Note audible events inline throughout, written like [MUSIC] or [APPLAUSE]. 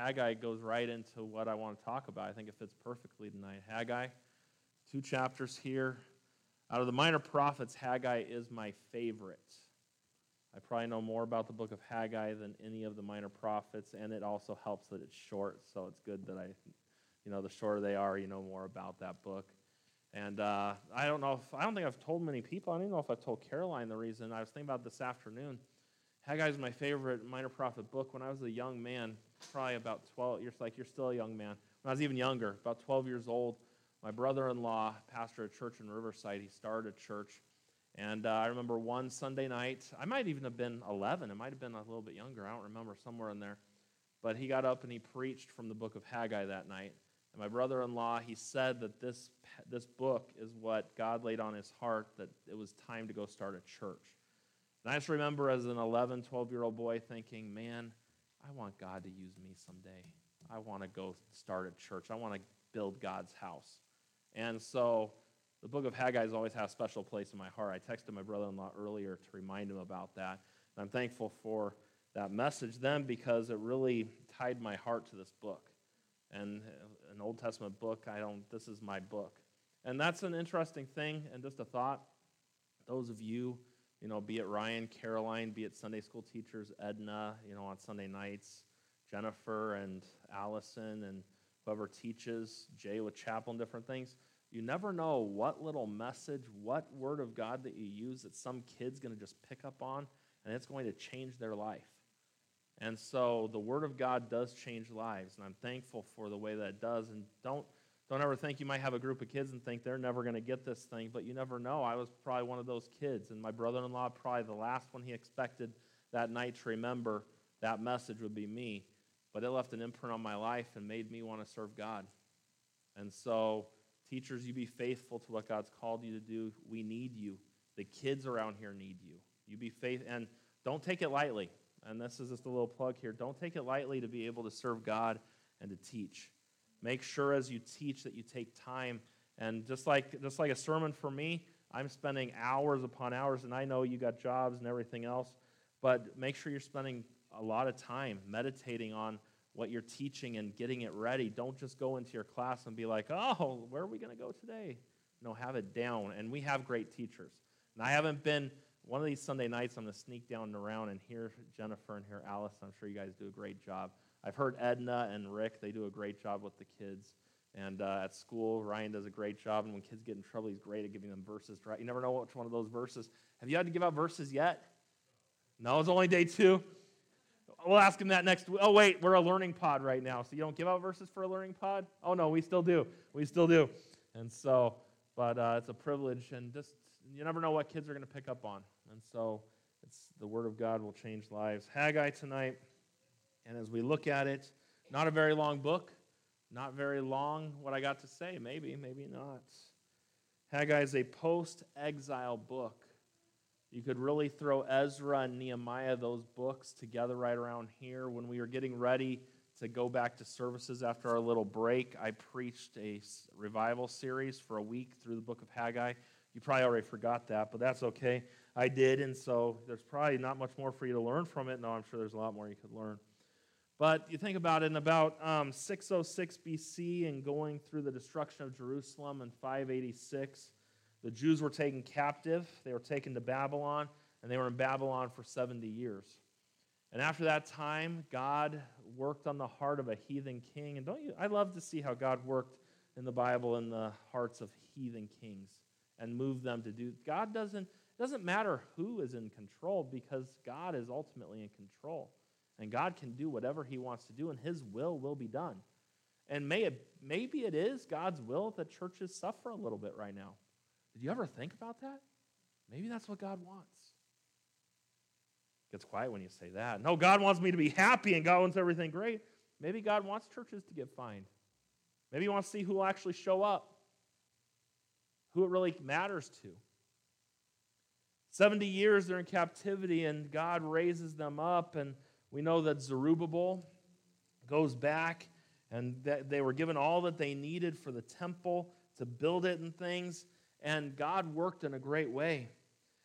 Haggai goes right into what I want to talk about. I think it fits perfectly tonight. Haggai, two chapters here. Out of the minor prophets, Haggai is my favorite. I probably know more about the book of Haggai than any of the minor prophets, and it also helps that it's short, so it's good that I, you know, the shorter they are, you know more about that book. And uh, I don't know if, I don't think I've told many people, I don't even know if I've told Caroline the reason. I was thinking about this afternoon. Haggai is my favorite minor prophet book. When I was a young man, probably about 12, you're like, you're still a young man. When I was even younger, about 12 years old, my brother in law pastor a church in Riverside. He started a church and uh, I remember one Sunday night, I might even have been 11, it might have been a little bit younger, I don't remember, somewhere in there. But he got up and he preached from the book of Haggai that night. And my brother in law, he said that this, this book is what God laid on his heart, that it was time to go start a church. And I just remember as an 11, 12 year old boy thinking, man, I want God to use me someday. I want to go start a church. I want to build God's house. And so the book of Haggai has always had a special place in my heart. I texted my brother in law earlier to remind him about that. And I'm thankful for that message then because it really tied my heart to this book. And uh, an Old Testament book, I don't, this is my book. And that's an interesting thing, and just a thought. Those of you, you know, be it Ryan, Caroline, be it Sunday school teachers, Edna, you know, on Sunday nights, Jennifer and Allison, and whoever teaches, Jay with chapel and different things you never know what little message, what word of God that you use that some kid's going to just pick up on, and it's going to change their life. And so the word of God does change lives, and I'm thankful for the way that it does. And don't don't ever think you might have a group of kids and think they're never going to get this thing, but you never know. I was probably one of those kids, and my brother-in-law probably the last one he expected that night to remember that message would be me. But it left an imprint on my life and made me want to serve God. And so Teachers, you be faithful to what God's called you to do. We need you. The kids around here need you. You be faith and don't take it lightly. And this is just a little plug here. Don't take it lightly to be able to serve God and to teach. Make sure as you teach that you take time. And just like just like a sermon for me, I'm spending hours upon hours, and I know you got jobs and everything else, but make sure you're spending a lot of time meditating on what you're teaching and getting it ready. Don't just go into your class and be like, oh, where are we going to go today? No, have it down. And we have great teachers. And I haven't been, one of these Sunday nights, I'm going to sneak down and around and hear Jennifer and hear Alice. I'm sure you guys do a great job. I've heard Edna and Rick, they do a great job with the kids. And uh, at school, Ryan does a great job. And when kids get in trouble, he's great at giving them verses. Right? You never know which one of those verses. Have you had to give out verses yet? No, it's only day two. We'll ask him that next week. Oh, wait, we're a learning pod right now. So you don't give out verses for a learning pod? Oh, no, we still do. We still do. And so, but uh, it's a privilege. And just, you never know what kids are going to pick up on. And so, it's the Word of God will change lives. Haggai tonight. And as we look at it, not a very long book. Not very long, what I got to say. Maybe, maybe not. Haggai is a post exile book. You could really throw Ezra and Nehemiah, those books, together right around here. When we were getting ready to go back to services after our little break, I preached a revival series for a week through the book of Haggai. You probably already forgot that, but that's okay. I did, and so there's probably not much more for you to learn from it. No, I'm sure there's a lot more you could learn. But you think about it, in about um, 606 BC and going through the destruction of Jerusalem in 586, the Jews were taken captive, they were taken to Babylon, and they were in Babylon for 70 years. And after that time, God worked on the heart of a heathen king. And don't you, I love to see how God worked in the Bible in the hearts of heathen kings and moved them to do. God doesn't, doesn't matter who is in control because God is ultimately in control. And God can do whatever he wants to do, and his will will be done. And may it, maybe it is God's will that churches suffer a little bit right now. Did you ever think about that? Maybe that's what God wants. It gets quiet when you say that. No, God wants me to be happy and God wants everything great. Maybe God wants churches to get fined. Maybe He wants to see who will actually show up, who it really matters to. 70 years they're in captivity and God raises them up. And we know that Zerubbabel goes back and that they were given all that they needed for the temple to build it and things and God worked in a great way.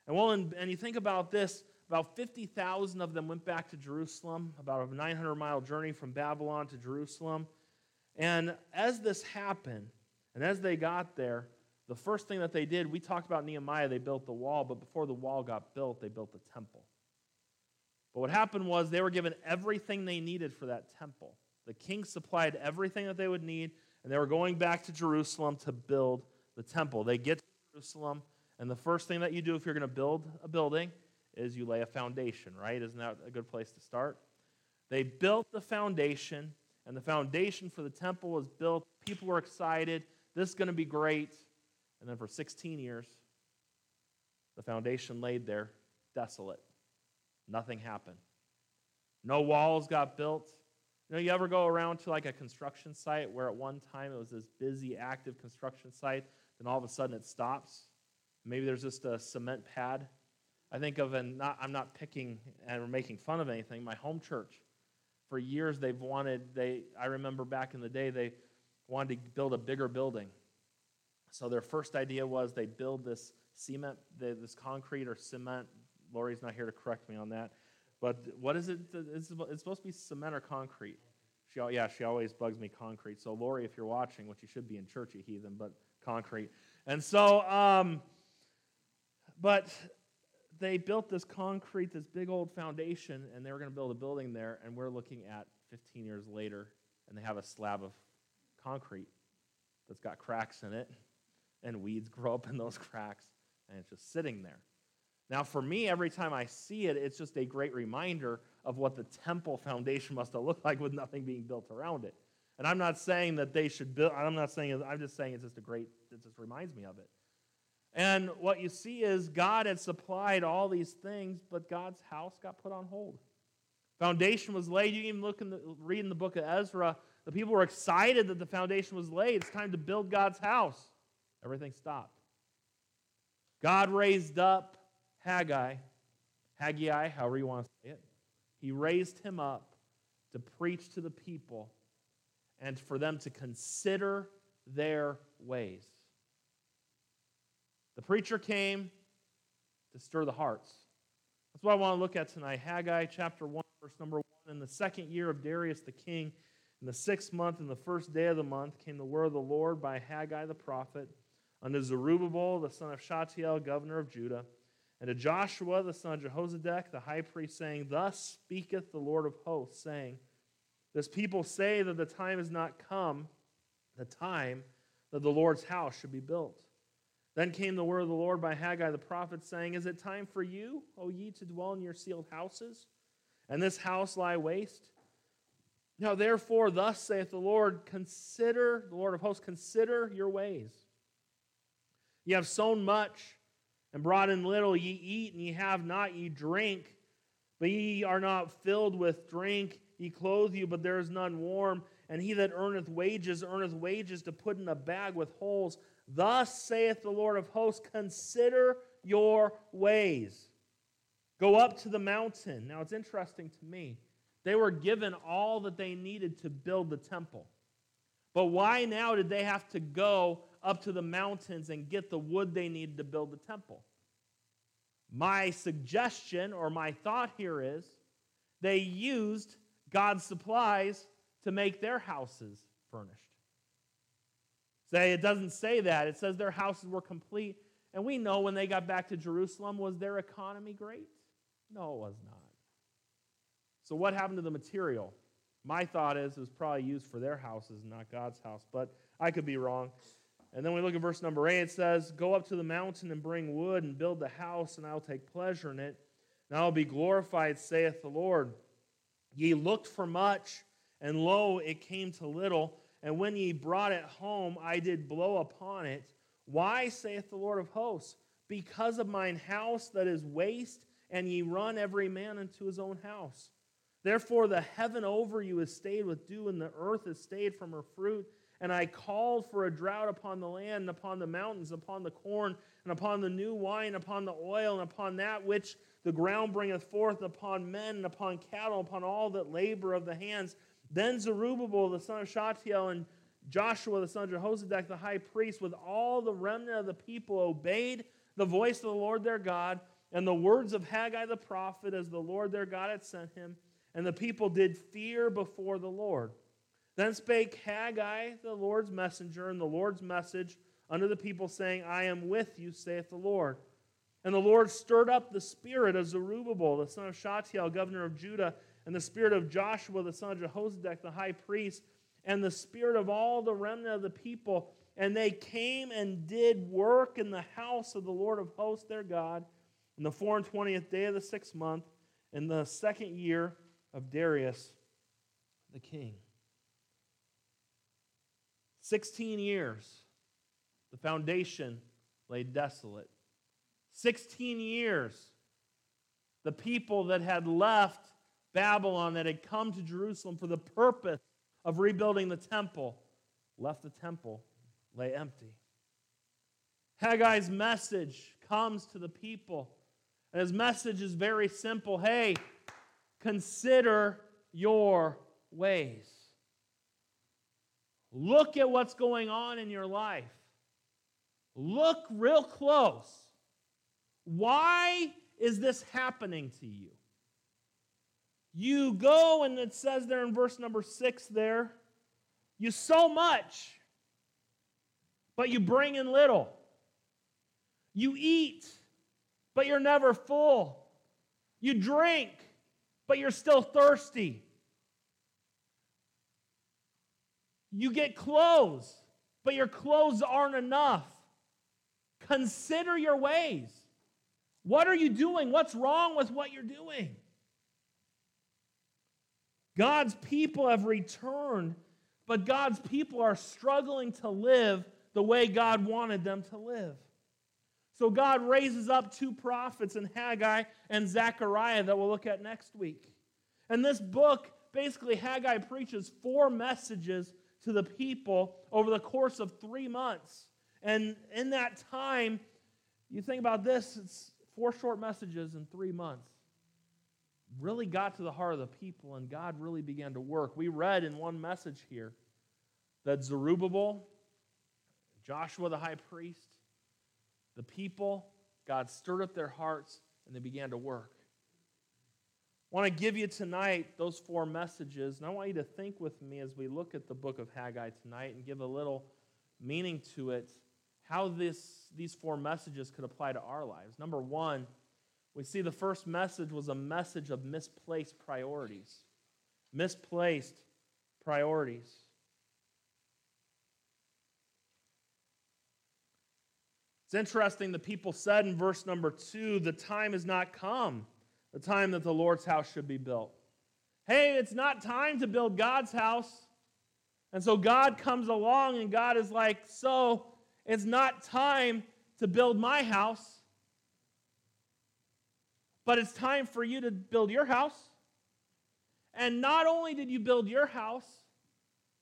And well, and, and you think about this About 50,000 of them went back to Jerusalem, about a 900 mile journey from Babylon to Jerusalem. And as this happened, and as they got there, the first thing that they did, we talked about Nehemiah, they built the wall, but before the wall got built, they built the temple. But what happened was they were given everything they needed for that temple. The king supplied everything that they would need, and they were going back to Jerusalem to build the temple. They get to Jerusalem, and the first thing that you do if you're going to build a building is you lay a foundation, right? Isn't that a good place to start? They built the foundation, and the foundation for the temple was built. People were excited. This is going to be great. And then for 16 years, the foundation laid there desolate. Nothing happened. No walls got built. You know, you ever go around to like a construction site where at one time it was this busy, active construction site, then all of a sudden it stops? Maybe there's just a cement pad. I think of, and not, I'm not picking and making fun of anything, my home church. For years they've wanted, they, I remember back in the day, they wanted to build a bigger building. So their first idea was they build this cement, this concrete or cement. Lori's not here to correct me on that. But what is it? It's supposed to be cement or concrete. She, yeah, she always bugs me concrete. So Lori, if you're watching, which you should be in church, you heathen, but concrete. And so, um, but they built this concrete, this big old foundation, and they were going to build a building there. And we're looking at 15 years later, and they have a slab of concrete that's got cracks in it and weeds [LAUGHS] grow up in those cracks, and it's just sitting there. Now, for me, every time I see it, it's just a great reminder of what the temple foundation must have looked [LAUGHS] like with nothing being built around it. And I'm not saying that they should build, I'm not saying, I'm just saying it's just a great, it just reminds me of it. And what you see is God had supplied all these things, but God's house got put on hold. Foundation was laid. You even look in the, read in the book of Ezra. The people were excited that the foundation was laid. It's time to build God's house. Everything stopped. God raised up Haggai, Haggai, however you want to say it. He raised him up to preach to the people and for them to consider their ways. The preacher came to stir the hearts. That's what I want to look at tonight. Haggai chapter 1, verse number 1. In the second year of Darius the king, in the sixth month, in the first day of the month, came the word of the Lord by Haggai the prophet unto Zerubbabel the son of Shealtiel, governor of Judah, and to Joshua the son of Jehozadak, the high priest, saying, Thus speaketh the Lord of hosts, saying, This people say that the time is not come, the time that the Lord's house should be built. Then came the word of the Lord by Haggai the prophet, saying, Is it time for you, O ye, to dwell in your sealed houses, and this house lie waste? Now therefore, thus saith the Lord, consider, the Lord of hosts, consider your ways Ye have sown much and brought in little. Ye eat and ye have not. Ye drink, but ye are not filled with drink. Ye clothe you, but there is none warm. And he that earneth wages, earneth wages to put in a bag with holes. Thus saith the Lord of hosts Consider your ways. Go up to the mountain. Now it's interesting to me. They were given all that they needed to build the temple. But why now did they have to go up to the mountains and get the wood they needed to build the temple. My suggestion or my thought here is they used God's supplies to make their houses furnished. Say it doesn't say that. It says their houses were complete. And we know when they got back to Jerusalem, was their economy great? No, it was not. So what happened to the material? My thought is it was probably used for their houses, not God's house, but I could be wrong. And then we look at verse number 8. It says, Go up to the mountain and bring wood and build the house, and I'll take pleasure in it. And I'll be glorified, saith the Lord. Ye looked for much, and lo, it came to little. And when ye brought it home, I did blow upon it. Why, saith the Lord of hosts? Because of mine house that is waste, and ye run every man into his own house. Therefore, the heaven over you is stayed with dew, and the earth is stayed from her fruit. And I called for a drought upon the land, and upon the mountains, upon the corn, and upon the new wine, upon the oil, and upon that which the ground bringeth forth, upon men, and upon cattle, upon all that labor of the hands. Then Zerubbabel, the son of Shealtiel, and Joshua, the son of Jehozadak, the high priest, with all the remnant of the people, obeyed the voice of the Lord their God, and the words of Haggai the prophet as the Lord their God had sent him. And the people did fear before the Lord. Then spake Haggai, the Lord's messenger, and the Lord's message unto the people, saying, I am with you, saith the Lord. And the Lord stirred up the spirit of Zerubbabel, the son of Shealtiel, governor of Judah, and the spirit of Joshua, the son of Jehozadak, the high priest, and the spirit of all the remnant of the people. And they came and did work in the house of the Lord of hosts, their God, in the four and twentieth day of the sixth month, in the second year of Darius the king. Sixteen years, the foundation lay desolate. Sixteen years, the people that had left Babylon, that had come to Jerusalem for the purpose of rebuilding the temple, left the temple, lay empty. Haggai's message comes to the people, and his message is very simple hey, consider your ways. Look at what's going on in your life. Look real close. Why is this happening to you? You go, and it says there in verse number six there, you sow much, but you bring in little. You eat, but you're never full. You drink, but you're still thirsty. You get clothes, but your clothes aren't enough. Consider your ways. What are you doing? What's wrong with what you're doing? God's people have returned, but God's people are struggling to live the way God wanted them to live. So God raises up two prophets in Haggai and Zechariah that we'll look at next week. And this book, basically, Haggai preaches four messages to the people over the course of three months. And in that time, you think about this, it's four short messages in three months. Really got to the heart of the people, and God really began to work. We read in one message here that Zerubbabel, Joshua the high priest, the people, God stirred up their hearts, and they began to work. I want to give you tonight those four messages, and I want you to think with me as we look at the book of Haggai tonight and give a little meaning to it, how this, these four messages could apply to our lives. Number one, we see the first message was a message of misplaced priorities. Misplaced priorities. It's interesting, the people said in verse number two, the time has not come the time that the Lord's house should be built. Hey, it's not time to build God's house. And so God comes along and God is like, So it's not time to build my house, but it's time for you to build your house. And not only did you build your house,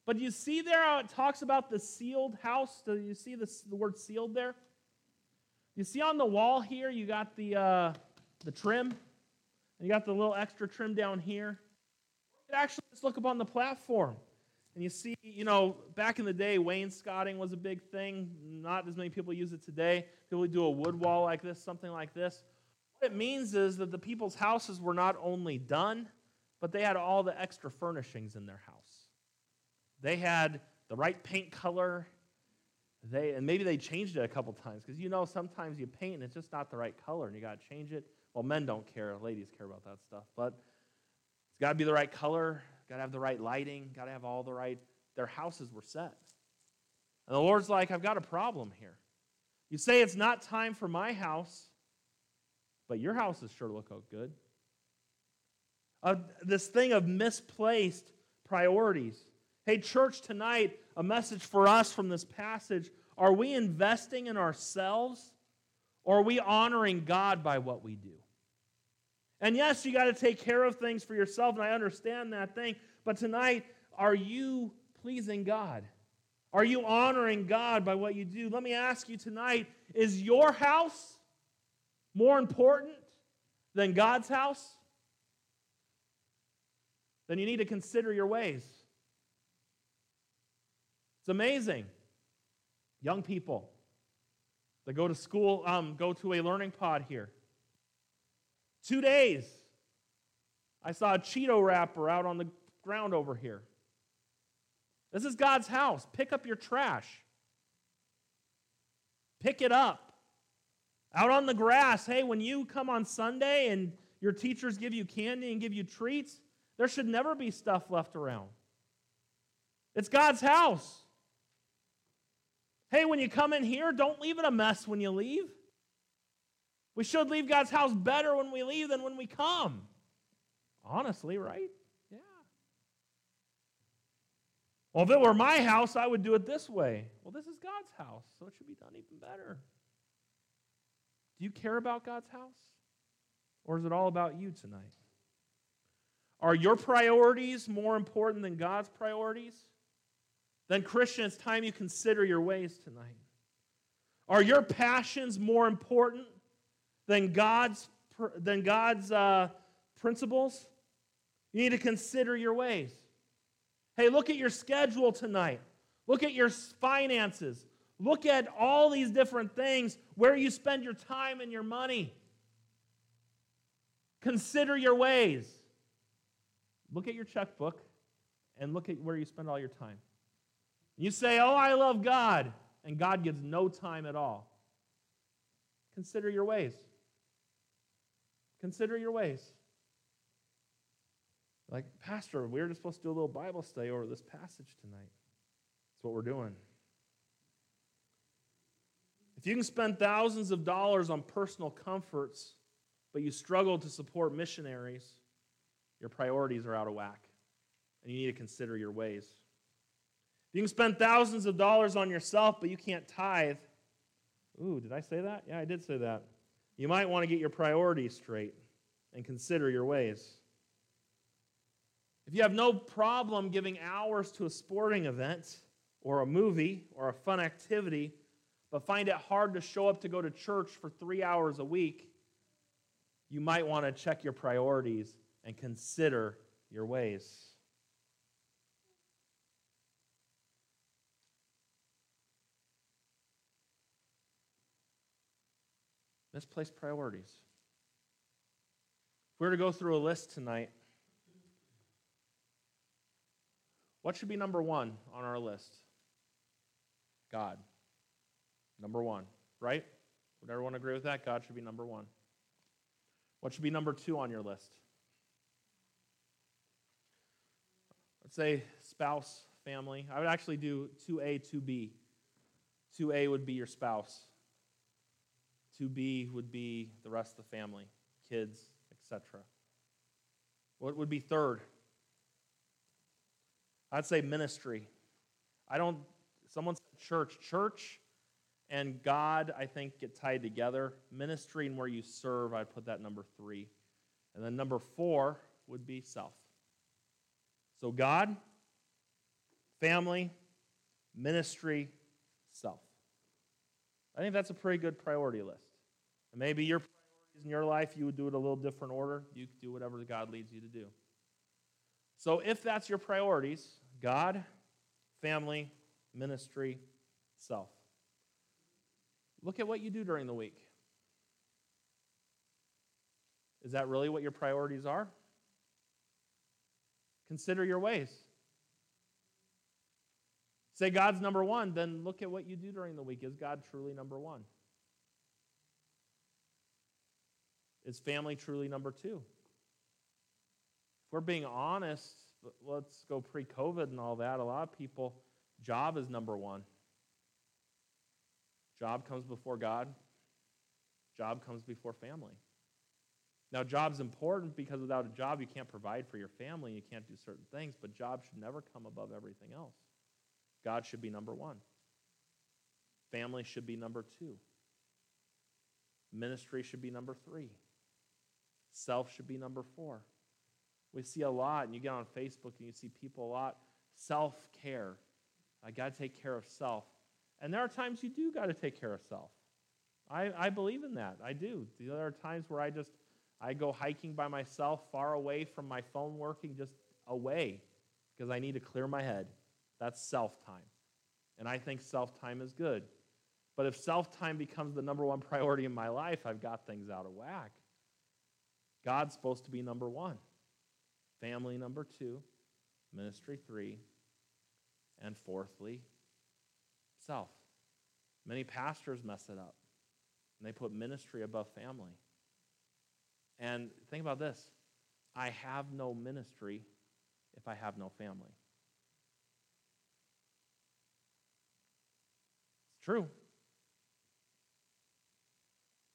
but you see there how it talks about the sealed house? Do you see the, the word sealed there? You see on the wall here, you got the, uh, the trim. You got the little extra trim down here. Actually, let's look up on the platform. And you see, you know, back in the day, wainscoting was a big thing. Not as many people use it today. People do a wood wall like this, something like this. What it means is that the people's houses were not only done, but they had all the extra furnishings in their house. They had the right paint color. They, and maybe they changed it a couple times because you know sometimes you paint and it's just not the right color and you got to change it. Well, men don't care, ladies care about that stuff. But it's got to be the right color, got to have the right lighting, got to have all the right. Their houses were set. And the Lord's like, I've got a problem here. You say it's not time for my house, but your houses sure to look good. Uh, this thing of misplaced priorities. Hey, church, tonight, a message for us from this passage. Are we investing in ourselves or are we honoring God by what we do? And yes, you got to take care of things for yourself, and I understand that thing. But tonight, are you pleasing God? Are you honoring God by what you do? Let me ask you tonight is your house more important than God's house? Then you need to consider your ways. It's amazing. Young people that go to school, um, go to a learning pod here. Two days. I saw a Cheeto wrapper out on the ground over here. This is God's house. Pick up your trash. Pick it up. Out on the grass, hey, when you come on Sunday and your teachers give you candy and give you treats, there should never be stuff left around. It's God's house. Hey, when you come in here, don't leave it a mess when you leave. We should leave God's house better when we leave than when we come. Honestly, right? Yeah. Well, if it were my house, I would do it this way. Well, this is God's house, so it should be done even better. Do you care about God's house? Or is it all about you tonight? Are your priorities more important than God's priorities? Then, Christian, it's time you consider your ways tonight. Are your passions more important than God's, than God's uh, principles? You need to consider your ways. Hey, look at your schedule tonight. Look at your finances. Look at all these different things where you spend your time and your money. Consider your ways. Look at your checkbook and look at where you spend all your time. You say, Oh, I love God, and God gives no time at all. Consider your ways. Consider your ways. Like, Pastor, we were just supposed to do a little Bible study over this passage tonight. That's what we're doing. If you can spend thousands of dollars on personal comforts, but you struggle to support missionaries, your priorities are out of whack. And you need to consider your ways. If you can spend thousands of dollars on yourself, but you can't tithe, ooh, did I say that? Yeah, I did say that. You might want to get your priorities straight and consider your ways. If you have no problem giving hours to a sporting event or a movie or a fun activity, but find it hard to show up to go to church for three hours a week, you might want to check your priorities and consider your ways. Misplaced priorities. If we were to go through a list tonight, what should be number one on our list? God. Number one, right? Would everyone agree with that? God should be number one. What should be number two on your list? Let's say spouse, family. I would actually do 2A, 2B. 2A would be your spouse. 2B would be the rest of the family, kids, etc. What would be third? I'd say ministry. I don't, someone said church. Church and God, I think, get tied together. Ministry and where you serve, I'd put that number three. And then number four would be self. So God, family, ministry. I think that's a pretty good priority list. And maybe your priorities in your life, you would do it a little different order. You could do whatever God leads you to do. So if that's your priorities, God, family, ministry, self. Look at what you do during the week. Is that really what your priorities are? Consider your ways. Say God's number one, then look at what you do during the week. Is God truly number one? Is family truly number two? If we're being honest, let's go pre COVID and all that. A lot of people, job is number one. Job comes before God, job comes before family. Now, job's important because without a job, you can't provide for your family, you can't do certain things, but job should never come above everything else. God should be number one. Family should be number two. Ministry should be number three. Self should be number four. We see a lot, and you get on Facebook and you see people a lot self care. I got to take care of self. And there are times you do got to take care of self. I, I believe in that. I do. There are times where I just I go hiking by myself, far away from my phone working, just away, because I need to clear my head. That's self time. And I think self time is good. But if self time becomes the number one [LAUGHS] priority in my life, I've got things out of whack. God's supposed to be number one, family number two, ministry three, and fourthly, self. Many pastors mess it up, and they put ministry above family. And think about this I have no ministry if I have no family. True.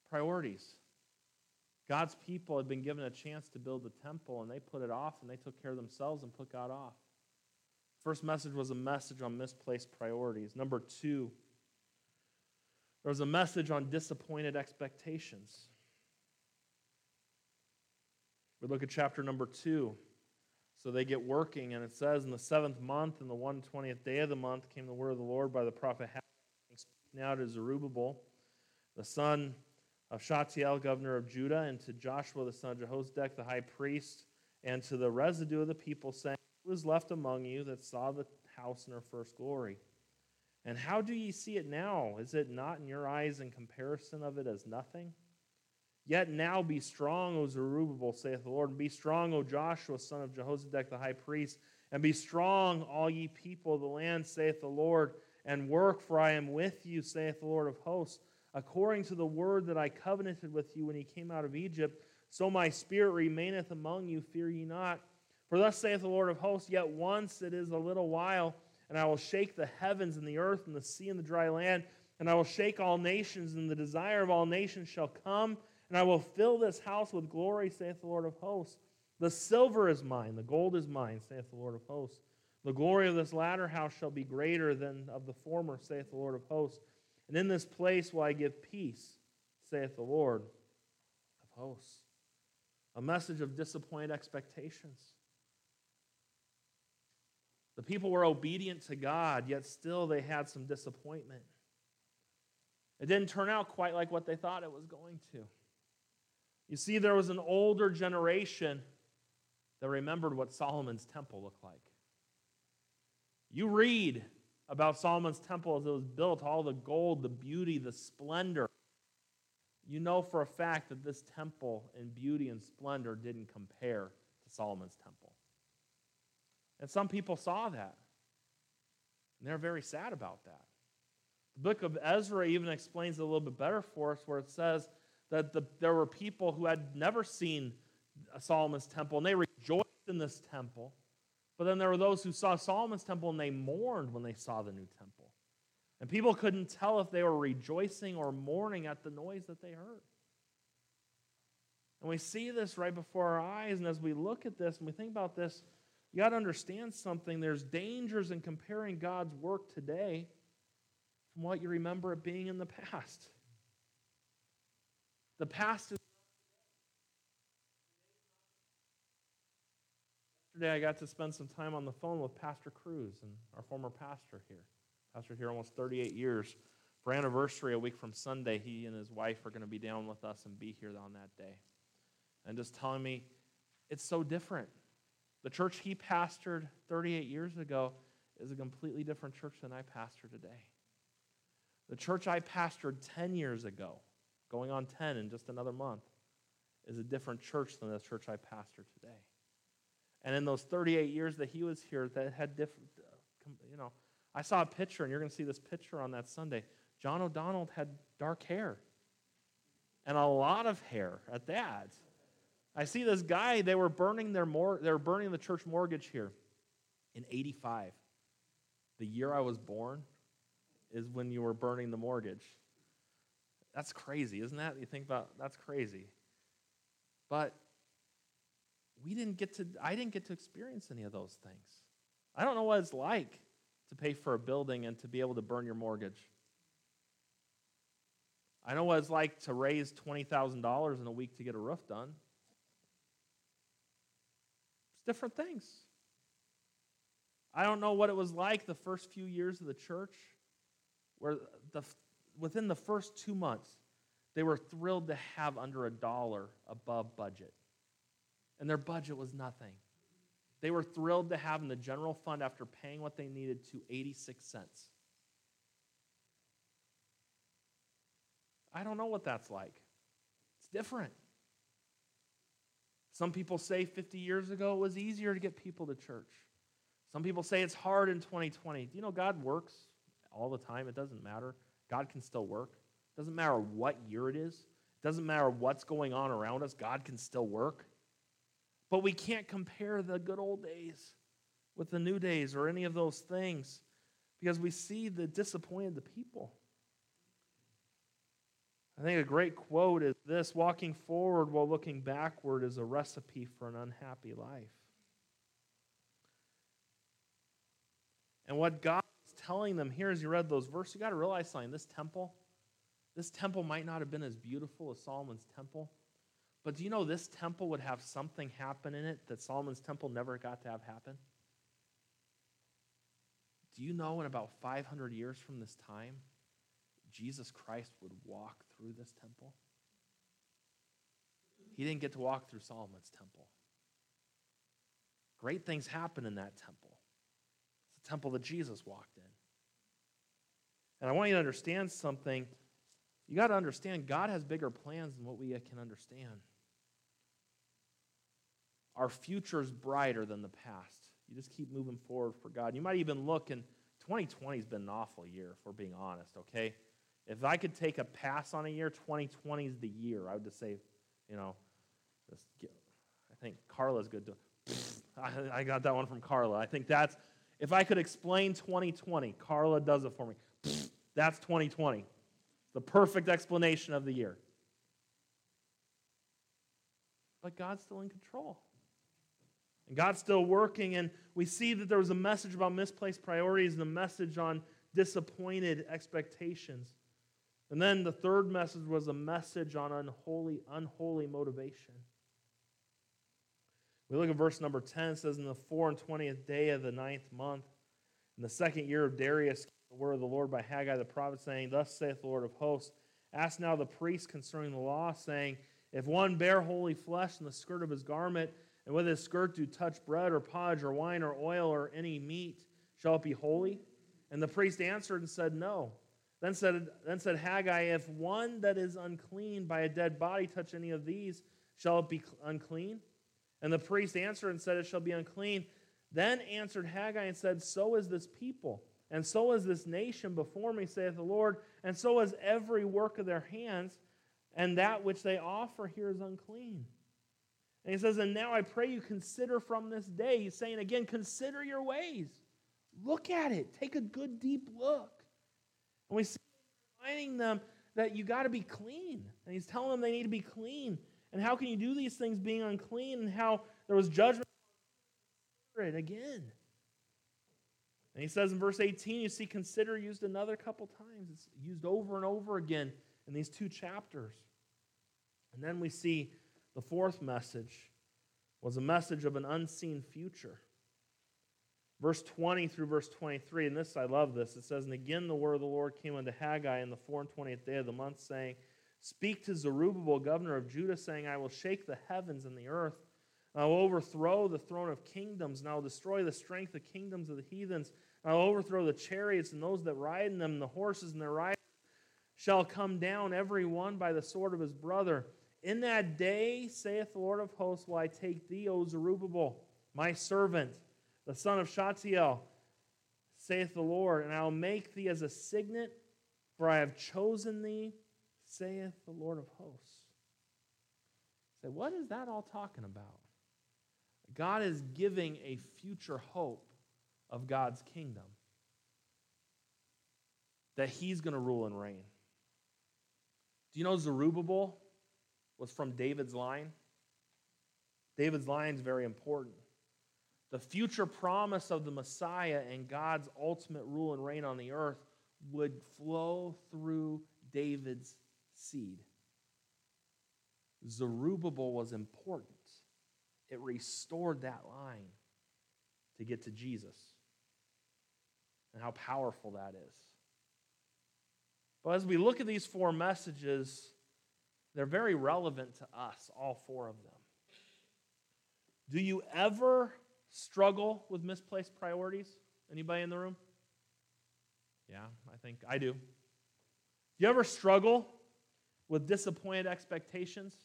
Priorities. God's people had been given a chance to build the temple, and they put it off, and they took care of themselves and put God off. First message was a message on misplaced priorities. Number two, there was a message on disappointed expectations. We look at chapter number two. So they get working, and it says, In the seventh month, in the 120th day of the month, came the word of the Lord by the prophet now to Zerubbabel, the son of Shealtiel, governor of Judah, and to Joshua, the son of Jehozadak, the high priest, and to the residue of the people, saying, Who is left among you that saw the house in her first glory? And how do ye see it now? Is it not in your eyes in comparison of it as nothing? Yet now be strong, O Zerubbabel, saith the Lord, and be strong, O Joshua, son of Jehozadak, the high priest, and be strong, all ye people of the land, saith the Lord, and work, for I am with you, saith the Lord of hosts. According to the word that I covenanted with you when ye came out of Egypt, so my spirit remaineth among you, fear ye not. For thus saith the Lord of hosts, Yet once it is a little while, and I will shake the heavens and the earth and the sea and the dry land, and I will shake all nations, and the desire of all nations shall come, and I will fill this house with glory, saith the Lord of hosts. The silver is mine, the gold is mine, saith the Lord of hosts. The glory of this latter house shall be greater than of the former, saith the Lord of hosts. And in this place will I give peace, saith the Lord of hosts. A message of disappointed expectations. The people were obedient to God, yet still they had some disappointment. It didn't turn out quite like what they thought it was going to. You see, there was an older generation that remembered what Solomon's temple looked like. You read about Solomon's temple as it was built, all the gold, the beauty, the splendor. You know for a fact that this temple in beauty and splendor didn't compare to Solomon's temple. And some people saw that. And they're very sad about that. The book of Ezra even explains it a little bit better for us, where it says that the, there were people who had never seen Solomon's temple, and they rejoiced in this temple. But then there were those who saw Solomon's temple and they mourned when they saw the new temple. And people couldn't tell if they were rejoicing or mourning at the noise that they heard. And we see this right before our eyes. And as we look at this and we think about this, you got to understand something. There's dangers in comparing God's work today from what you remember it being in the past. The past is Yesterday, I got to spend some time on the phone with Pastor Cruz and our former pastor here. Pastor here almost 38 years. For anniversary, a week from Sunday, he and his wife are going to be down with us and be here on that day. And just telling me it's so different. The church he pastored 38 years ago is a completely different church than I pastor today. The church I pastored 10 years ago, going on 10 in just another month, is a different church than the church I pastor today. And in those 38 years that he was here, that had different, you know, I saw a picture, and you're going to see this picture on that Sunday. John O'Donnell had dark hair and a lot of hair at that. I see this guy, they were burning their mor- they were burning the church mortgage here in 85. The year I was born is when you were burning the mortgage. That's crazy, isn't that? You think about that's crazy. But we didn't get to, I didn't get to experience any of those things. I don't know what it's like to pay for a building and to be able to burn your mortgage. I know what it's like to raise $20,000 in a week to get a roof done. It's different things. I don't know what it was like the first few years of the church, where the, within the first two months, they were thrilled to have under a dollar above budget and their budget was nothing. They were thrilled to have in the general fund after paying what they needed to 86 cents. I don't know what that's like. It's different. Some people say 50 years ago it was easier to get people to church. Some people say it's hard in 2020. Do you know God works all the time? It doesn't matter. God can still work. It doesn't matter what year it is. It doesn't matter what's going on around us. God can still work. But we can't compare the good old days with the new days or any of those things because we see the disappointed the people. I think a great quote is this walking forward while looking backward is a recipe for an unhappy life. And what God is telling them here as you read those verses, you got to realize something. This temple, this temple might not have been as beautiful as Solomon's temple, but do you know this temple would have something happen in it that Solomon's temple never got to have happen? Do you know in about 500 years from this time, Jesus Christ would walk through this temple? He didn't get to walk through Solomon's temple. Great things happen in that temple. It's the temple that Jesus walked in. And I want you to understand something. You got to understand God has bigger plans than what we can understand. Our future is brighter than the past. You just keep moving forward for God. You might even look, and 2020 has been an awful year, if we're being honest, okay? If I could take a pass on a year, 2020 is the year. I would just say, you know, just get, I think Carla's good to. [LAUGHS] I, I got that one from Carla. I think that's, if I could explain 2020, Carla does it for me. [LAUGHS] That's 2020. The perfect explanation of the year. But God's still in control. And God's still working, and we see that there was a message about misplaced priorities and a message on disappointed expectations. And then the third message was a message on unholy, unholy motivation. We look at verse number 10, it says, In the four and twentieth day of the ninth month, in the second year of Darius, the word of the Lord by Haggai the prophet, saying, Thus saith the Lord of hosts, Ask now the priest concerning the law, saying, If one bear holy flesh in the skirt of his garment, and whether his skirt do touch bread or podge or wine or oil or any meat, shall it be holy? And the priest answered and said, No. Then said, then said Haggai, If one that is unclean by a dead body touch any of these, shall it be unclean? And the priest answered and said, It shall be unclean. Then answered Haggai and said, So is this people, and so is this nation before me, saith the Lord, and so is every work of their hands, and that which they offer here is unclean. And he says, And now I pray you consider from this day. He's saying again, consider your ways. Look at it. Take a good, deep look. And we see reminding them that you got to be clean. And he's telling them they need to be clean. And how can you do these things being unclean? And how there was judgment again. And he says in verse 18, you see consider used another couple times. It's used over and over again in these two chapters. And then we see the fourth message was a message of an unseen future. Verse 20 through verse 23, and this, I love this. It says, And again the word of the Lord came unto Haggai in the four and twentieth day of the month, saying, Speak to Zerubbabel, governor of Judah, saying, I will shake the heavens and the earth. I will overthrow the throne of kingdoms, and I will destroy the strength of kingdoms of the heathens. I will overthrow the chariots and those that ride in them, and the horses and their riders shall come down, every one by the sword of his brother. In that day, saith the Lord of hosts, will I take thee, O Zerubbabel, my servant, the son of Shealtiel, saith the Lord, and I will make thee as a signet, for I have chosen thee, saith the Lord of hosts. Say, what is that all talking about? God is giving a future hope of God's kingdom. That he's going to rule and reign. Do you know Zerubbabel was from David's line. David's line is very important. The future promise of the Messiah and God's ultimate rule and reign on the earth would flow through David's seed. Zerubbabel was important. It restored that line to get to Jesus. And how powerful that is. But as we look at these four messages, they're very relevant to us, all four of them. Do you ever struggle with misplaced priorities? Anybody in the room? Yeah, I think I do. Do you ever struggle with disappointed expectations?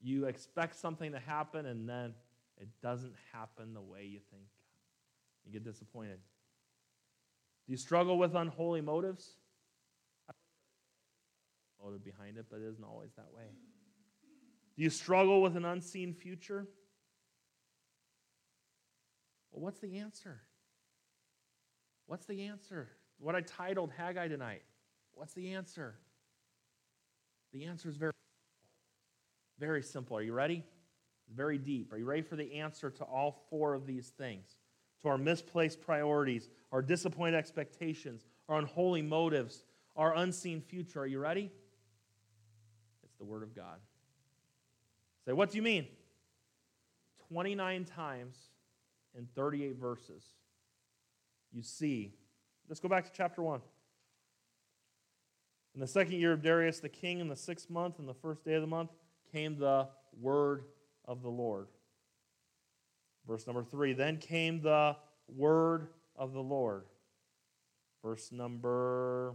You expect something to happen and then it doesn't happen the way you think. You get disappointed. Do you struggle with unholy motives? Motive behind it, but it isn't always that way. Do you struggle with an unseen future? Well, what's the answer? What's the answer? What I titled Haggai tonight. What's the answer? The answer is very, very simple. Are you ready? Very deep. Are you ready for the answer to all four of these things? To our misplaced priorities, our disappointed expectations, our unholy motives, our unseen future. Are you ready? The Word of God. Say, what do you mean? 29 times in 38 verses, you see. Let's go back to chapter 1. In the second year of Darius the king, in the sixth month, in the first day of the month, came the word of the Lord. Verse number 3 Then came the word of the Lord. Verse number.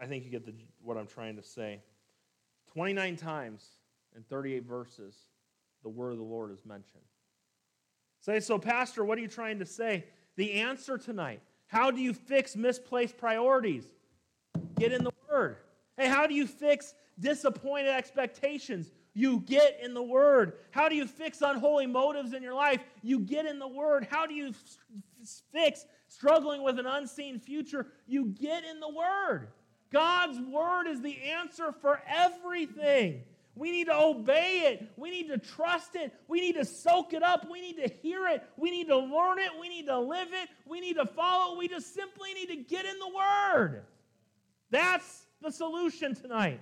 I think you get the, what I'm trying to say. 29 times in 38 verses, the word of the Lord is mentioned. Say, so, Pastor, what are you trying to say? The answer tonight how do you fix misplaced priorities? Get in the Word. Hey, how do you fix disappointed expectations? You get in the Word. How do you fix unholy motives in your life? You get in the Word. How do you fix struggling with an unseen future? You get in the Word. God's Word is the answer for everything. We need to obey it. We need to trust it. We need to soak it up. We need to hear it. We need to learn it. We need to live it. We need to follow it. We just simply need to get in the Word. That's the solution tonight.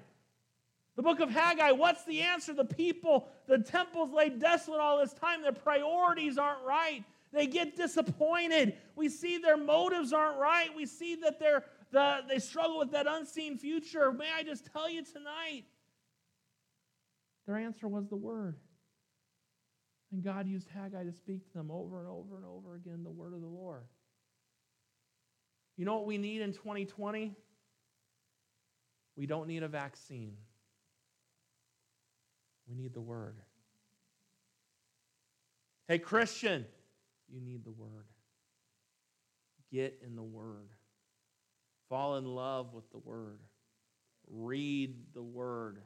The book of Haggai, what's the answer? The people, the temple's laid desolate all this time. Their priorities aren't right. They get disappointed. We see their motives aren't right. We see that they're, the, they struggle with that unseen future. May I just tell you tonight? Their answer was the word. And God used Haggai to speak to them over and over and over again the word of the Lord. You know what we need in 2020? We don't need a vaccine. We need the word. Hey, Christian, you need the word. Get in the word. Fall in love with the word. Read the word.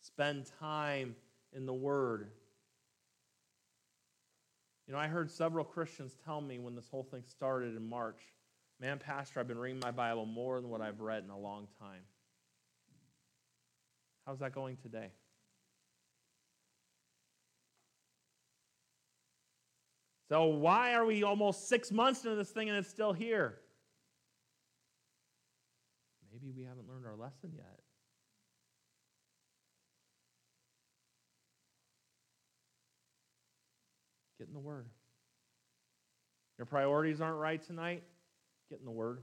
Spend time in the Word. You know, I heard several Christians tell me when this whole thing started in March, man, Pastor, I've been reading my Bible more than what I've read in a long time. How's that going today? So, why are we almost six months into this thing and it's still here? Maybe we haven't learned our lesson yet. Get in the Word. Your priorities aren't right tonight? Get in the Word.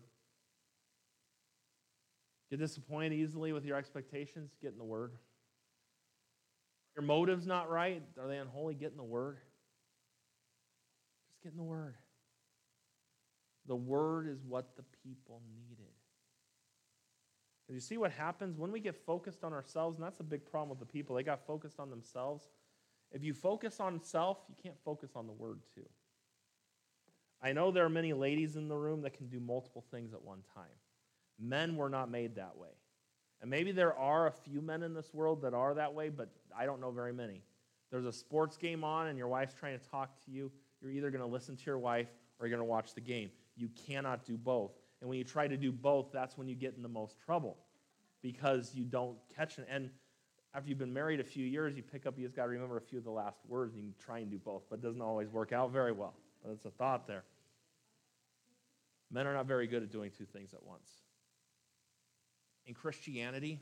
Get disappointed easily with your expectations? Get in the Word. Your motives not right? Are they unholy? Get in the Word. Just get in the Word. The Word is what the people needed. You see what happens when we get focused on ourselves, and that's a big problem with the people. They got focused on themselves. If you focus on self, you can't focus on the word too. I know there are many ladies in the room that can do multiple things at one time. Men were not made that way. And maybe there are a few men in this world that are that way, but I don't know very many. There's a sports game on and your wife's trying to talk to you. You're either going to listen to your wife or you're going to watch the game. You cannot do both. And when you try to do both, that's when you get in the most trouble because you don't catch it. And after you've been married a few years, you pick up, you just got to remember a few of the last words, and you try and do both, but it doesn't always work out very well. But it's a thought there. Men are not very good at doing two things at once. In Christianity,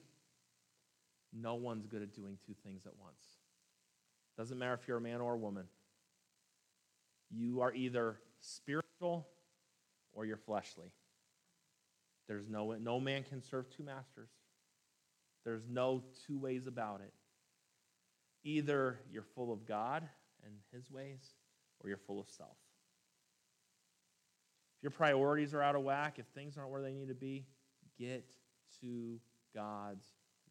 no one's good at doing two things at once. Doesn't matter if you're a man or a woman. You are either spiritual or you're fleshly. There's no, no man can serve two masters. There's no two ways about it. Either you're full of God and His ways, or you're full of self. If your priorities are out of whack, if things aren't where they need to be, get to God's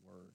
word.